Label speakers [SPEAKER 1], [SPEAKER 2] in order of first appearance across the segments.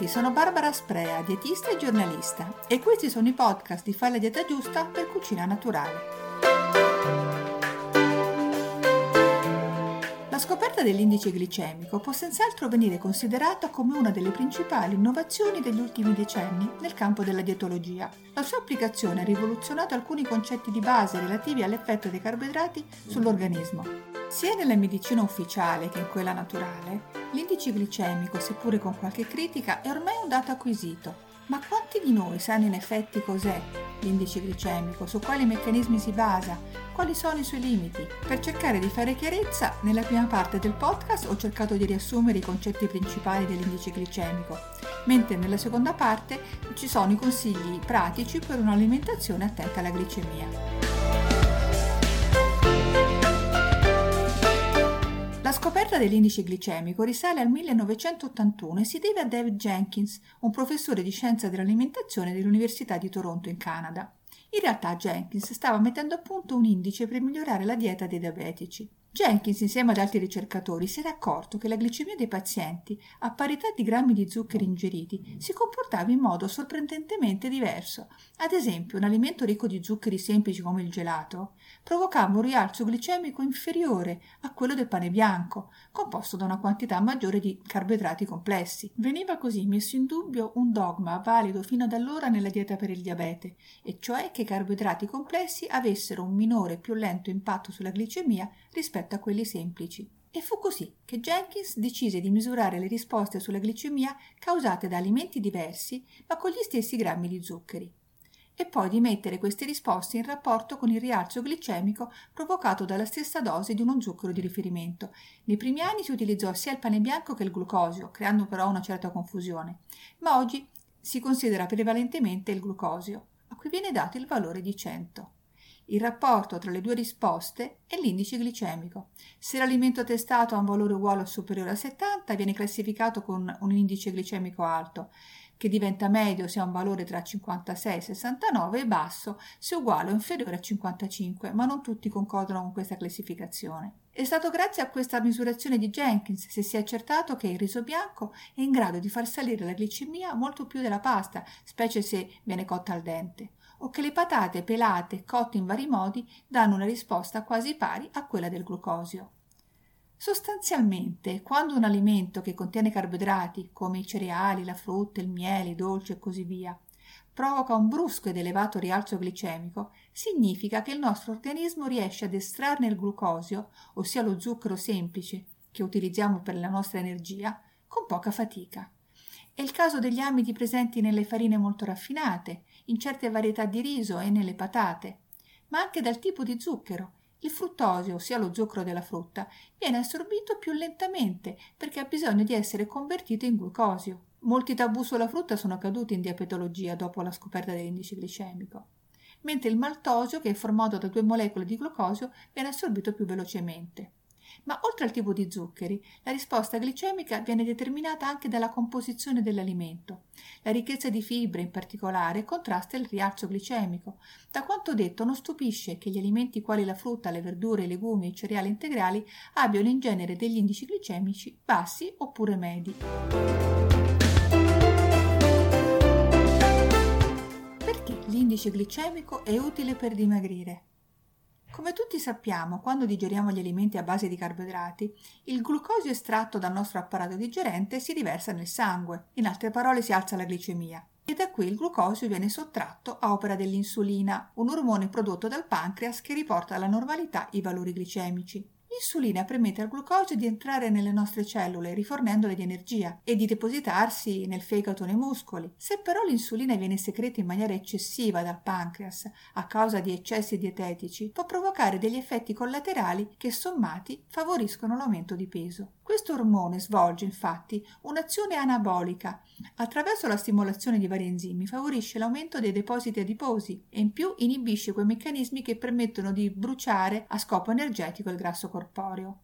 [SPEAKER 1] Benvenuti, sono Barbara Sprea, dietista e giornalista e questi sono i podcast di Fai la dieta giusta per cucina naturale. Scoperta dell'indice glicemico può senz'altro venire considerata come una delle principali innovazioni degli ultimi decenni nel campo della dietologia. La sua applicazione ha rivoluzionato alcuni concetti di base relativi all'effetto dei carboidrati sull'organismo. Sia nella medicina ufficiale che in quella naturale, l'indice glicemico, seppure con qualche critica, è ormai un dato acquisito. Ma quanti di noi sanno in effetti cos'è l'indice glicemico, su quali meccanismi si basa, quali sono i suoi limiti? Per cercare di fare chiarezza, nella prima parte del podcast ho cercato di riassumere i concetti principali dell'indice glicemico, mentre nella seconda parte ci sono i consigli pratici per un'alimentazione attenta alla glicemia. La scoperta dell'indice glicemico risale al 1981 e si deve a David Jenkins, un professore di scienza dell'alimentazione dell'Università di Toronto in Canada. In realtà Jenkins stava mettendo a punto un indice per migliorare la dieta dei diabetici. Jenkins, insieme ad altri ricercatori, si era accorto che la glicemia dei pazienti, a parità di grammi di zuccheri ingeriti, si comportava in modo sorprendentemente diverso. Ad esempio, un alimento ricco di zuccheri semplici come il gelato provocava un rialzo glicemico inferiore a quello del pane bianco, composto da una quantità maggiore di carboidrati complessi. Veniva così messo in dubbio un dogma valido fino ad allora nella dieta per il diabete, e cioè che i carboidrati complessi avessero un minore e più lento impatto sulla glicemia rispetto a quelli semplici. E fu così che Jenkins decise di misurare le risposte sulla glicemia causate da alimenti diversi ma con gli stessi grammi di zuccheri e poi di mettere queste risposte in rapporto con il rialzo glicemico provocato dalla stessa dose di uno zucchero di riferimento. Nei primi anni si utilizzò sia il pane bianco che il glucosio, creando però una certa confusione, ma oggi si considera prevalentemente il glucosio, a cui viene dato il valore di 100 il rapporto tra le due risposte è l'indice glicemico. Se l'alimento testato ha un valore uguale o superiore a 70, viene classificato con un indice glicemico alto, che diventa medio se ha un valore tra 56 e 69 e basso se uguale o inferiore a 55, ma non tutti concordano con questa classificazione. È stato grazie a questa misurazione di Jenkins se si è accertato che il riso bianco è in grado di far salire la glicemia molto più della pasta, specie se viene cotta al dente o che le patate pelate cotte in vari modi danno una risposta quasi pari a quella del glucosio. Sostanzialmente, quando un alimento che contiene carboidrati, come i cereali, la frutta, il miele, i dolci e così via, provoca un brusco ed elevato rialzo glicemico, significa che il nostro organismo riesce ad estrarne il glucosio, ossia lo zucchero semplice che utilizziamo per la nostra energia, con poca fatica. È il caso degli amidi presenti nelle farine molto raffinate, in certe varietà di riso e nelle patate, ma anche dal tipo di zucchero. Il fruttosio, ossia lo zucchero della frutta, viene assorbito più lentamente perché ha bisogno di essere convertito in glucosio. Molti tabù sulla frutta sono caduti in diabetologia dopo la scoperta dell'indice glicemico, mentre il maltosio, che è formato da due molecole di glucosio, viene assorbito più velocemente. Ma oltre al tipo di zuccheri, la risposta glicemica viene determinata anche dalla composizione dell'alimento. La ricchezza di fibre, in particolare, contrasta il rialzo glicemico. Da quanto detto, non stupisce che gli alimenti quali la frutta, le verdure, i legumi e i cereali integrali abbiano in genere degli indici glicemici bassi oppure medi. Perché l'indice glicemico è utile per dimagrire? Come tutti sappiamo, quando digeriamo gli alimenti a base di carboidrati, il glucosio estratto dal nostro apparato digerente si riversa nel sangue, in altre parole si alza la glicemia. E da qui il glucosio viene sottratto a opera dell'insulina, un ormone prodotto dal pancreas che riporta alla normalità i valori glicemici. L'insulina permette al glucosio di entrare nelle nostre cellule rifornendole di energia e di depositarsi nel fegato o nei muscoli. Se però l'insulina viene secreta in maniera eccessiva dal pancreas a causa di eccessi dietetici, può provocare degli effetti collaterali che sommati favoriscono l'aumento di peso. Questo ormone svolge infatti un'azione anabolica. Attraverso la stimolazione di vari enzimi favorisce l'aumento dei depositi adiposi e in più inibisce quei meccanismi che permettono di bruciare a scopo energetico il grasso corporeo.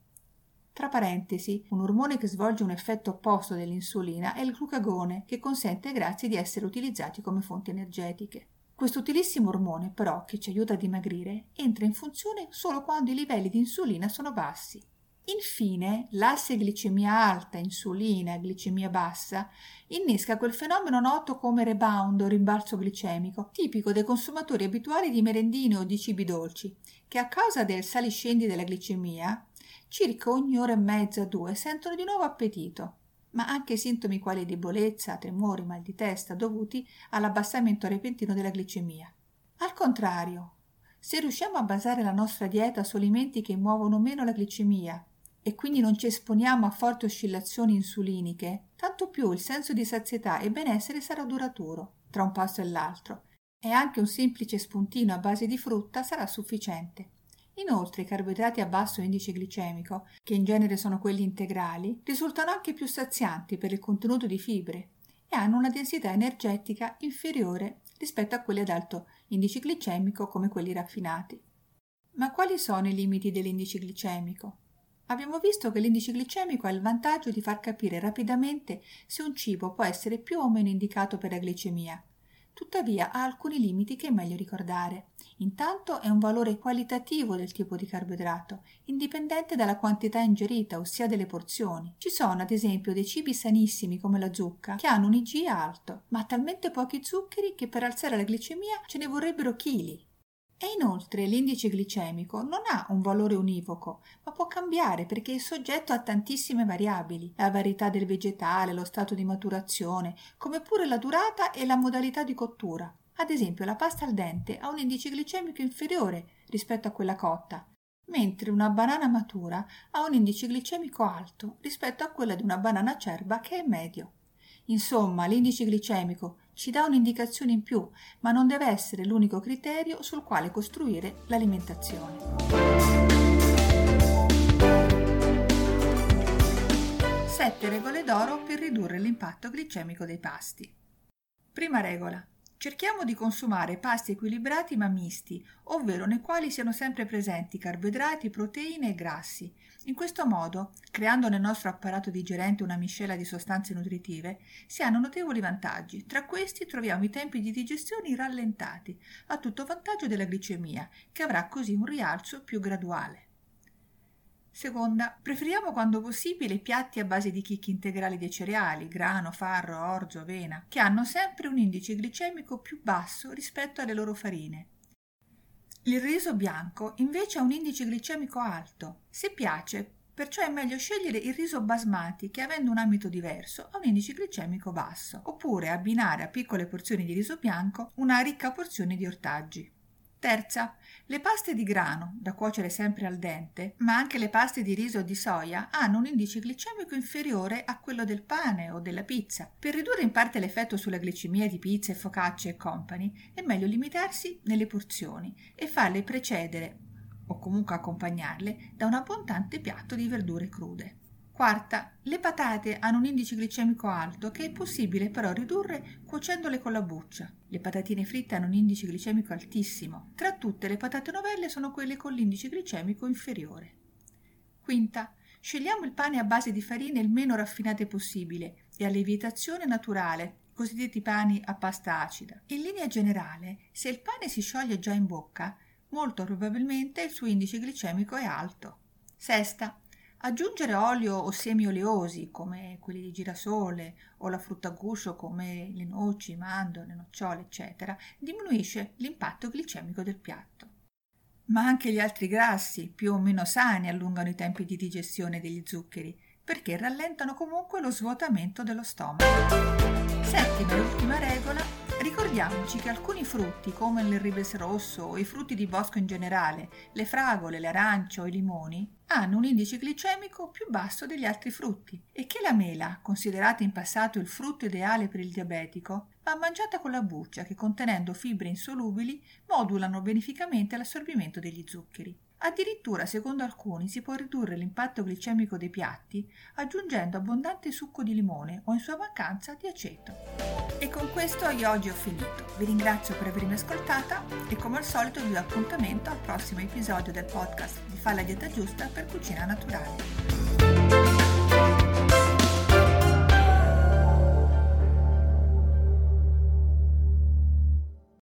[SPEAKER 1] Tra parentesi, un ormone che svolge un effetto opposto dell'insulina è il glucagone, che consente ai grassi di essere utilizzati come fonti energetiche. Questo utilissimo ormone, però, che ci aiuta a dimagrire, entra in funzione solo quando i livelli di insulina sono bassi. Infine, l'asse glicemia alta, insulina glicemia bassa innesca quel fenomeno noto come rebound o rimbalzo glicemico, tipico dei consumatori abituali di merendine o di cibi dolci, che a causa del saliscendi della glicemia, circa ogni ora e mezza o due sentono di nuovo appetito, ma anche sintomi quali debolezza, tremori, mal di testa dovuti all'abbassamento repentino della glicemia. Al contrario, se riusciamo a basare la nostra dieta su alimenti che muovono meno la glicemia e quindi non ci esponiamo a forti oscillazioni insuliniche, tanto più il senso di sazietà e benessere sarà duraturo tra un pasto e l'altro, e anche un semplice spuntino a base di frutta sarà sufficiente. Inoltre i carboidrati a basso indice glicemico, che in genere sono quelli integrali, risultano anche più sazianti per il contenuto di fibre e hanno una densità energetica inferiore rispetto a quelli ad alto indice glicemico come quelli raffinati. Ma quali sono i limiti dell'indice glicemico? Abbiamo visto che l'indice glicemico ha il vantaggio di far capire rapidamente se un cibo può essere più o meno indicato per la glicemia. Tuttavia ha alcuni limiti che è meglio ricordare. Intanto è un valore qualitativo del tipo di carboidrato, indipendente dalla quantità ingerita, ossia delle porzioni. Ci sono ad esempio dei cibi sanissimi come la zucca che hanno un IG alto, ma talmente pochi zuccheri che per alzare la glicemia ce ne vorrebbero chili. E inoltre l'indice glicemico non ha un valore univoco, ma può cambiare perché è soggetto a tantissime variabili, la varietà del vegetale, lo stato di maturazione, come pure la durata e la modalità di cottura. Ad esempio la pasta al dente ha un indice glicemico inferiore rispetto a quella cotta, mentre una banana matura ha un indice glicemico alto rispetto a quella di una banana acerba che è medio. Insomma, l'indice glicemico ci dà un'indicazione in più, ma non deve essere l'unico criterio sul quale costruire l'alimentazione. Sette regole d'oro per ridurre l'impatto glicemico dei pasti. Prima regola. Cerchiamo di consumare pasti equilibrati ma misti, ovvero nei quali siano sempre presenti carboidrati, proteine e grassi. In questo modo, creando nel nostro apparato digerente una miscela di sostanze nutritive, si hanno notevoli vantaggi. Tra questi troviamo i tempi di digestione rallentati, a tutto vantaggio della glicemia, che avrà così un rialzo più graduale. Seconda, preferiamo quando possibile piatti a base di chicchi integrali dei cereali, grano, farro, orzo, avena, che hanno sempre un indice glicemico più basso rispetto alle loro farine. Il riso bianco invece ha un indice glicemico alto. Se piace, perciò è meglio scegliere il riso basmati che avendo un ambito diverso ha un indice glicemico basso, oppure abbinare a piccole porzioni di riso bianco una ricca porzione di ortaggi. Terza, le paste di grano, da cuocere sempre al dente, ma anche le paste di riso o di soia, hanno un indice glicemico inferiore a quello del pane o della pizza. Per ridurre in parte l'effetto sulla glicemia di pizza, focacce e company, è meglio limitarsi nelle porzioni e farle precedere, o comunque accompagnarle, da un abbondante piatto di verdure crude. Quarta, le patate hanno un indice glicemico alto che è possibile però ridurre cuocendole con la buccia. Le patatine fritte hanno un indice glicemico altissimo. Tra tutte le patate novelle sono quelle con l'indice glicemico inferiore. Quinta, scegliamo il pane a base di farine il meno raffinate possibile e a lievitazione naturale, cosiddetti pani a pasta acida. In linea generale, se il pane si scioglie già in bocca, molto probabilmente il suo indice glicemico è alto. Sesta, Aggiungere olio o semi oleosi come quelli di girasole o la frutta a guscio come le noci, mandorle, nocciole, eccetera, diminuisce l'impatto glicemico del piatto. Ma anche gli altri grassi, più o meno sani, allungano i tempi di digestione degli zuccheri, perché rallentano comunque lo svuotamento dello stomaco. Settima e ultima regola Ricordiamoci che alcuni frutti, come il ribes rosso o i frutti di bosco in generale, le fragole, le arance o i limoni, hanno un indice glicemico più basso degli altri frutti e che la mela, considerata in passato il frutto ideale per il diabetico, va mangiata con la buccia che contenendo fibre insolubili modulano beneficamente l'assorbimento degli zuccheri. Addirittura, secondo alcuni, si può ridurre l'impatto glicemico dei piatti aggiungendo abbondante succo di limone o in sua mancanza di aceto. E con questo io oggi ho finito. Vi ringrazio per avermi ascoltata e come al solito vi do appuntamento al prossimo episodio del podcast di Fa la dieta giusta per cucina naturale.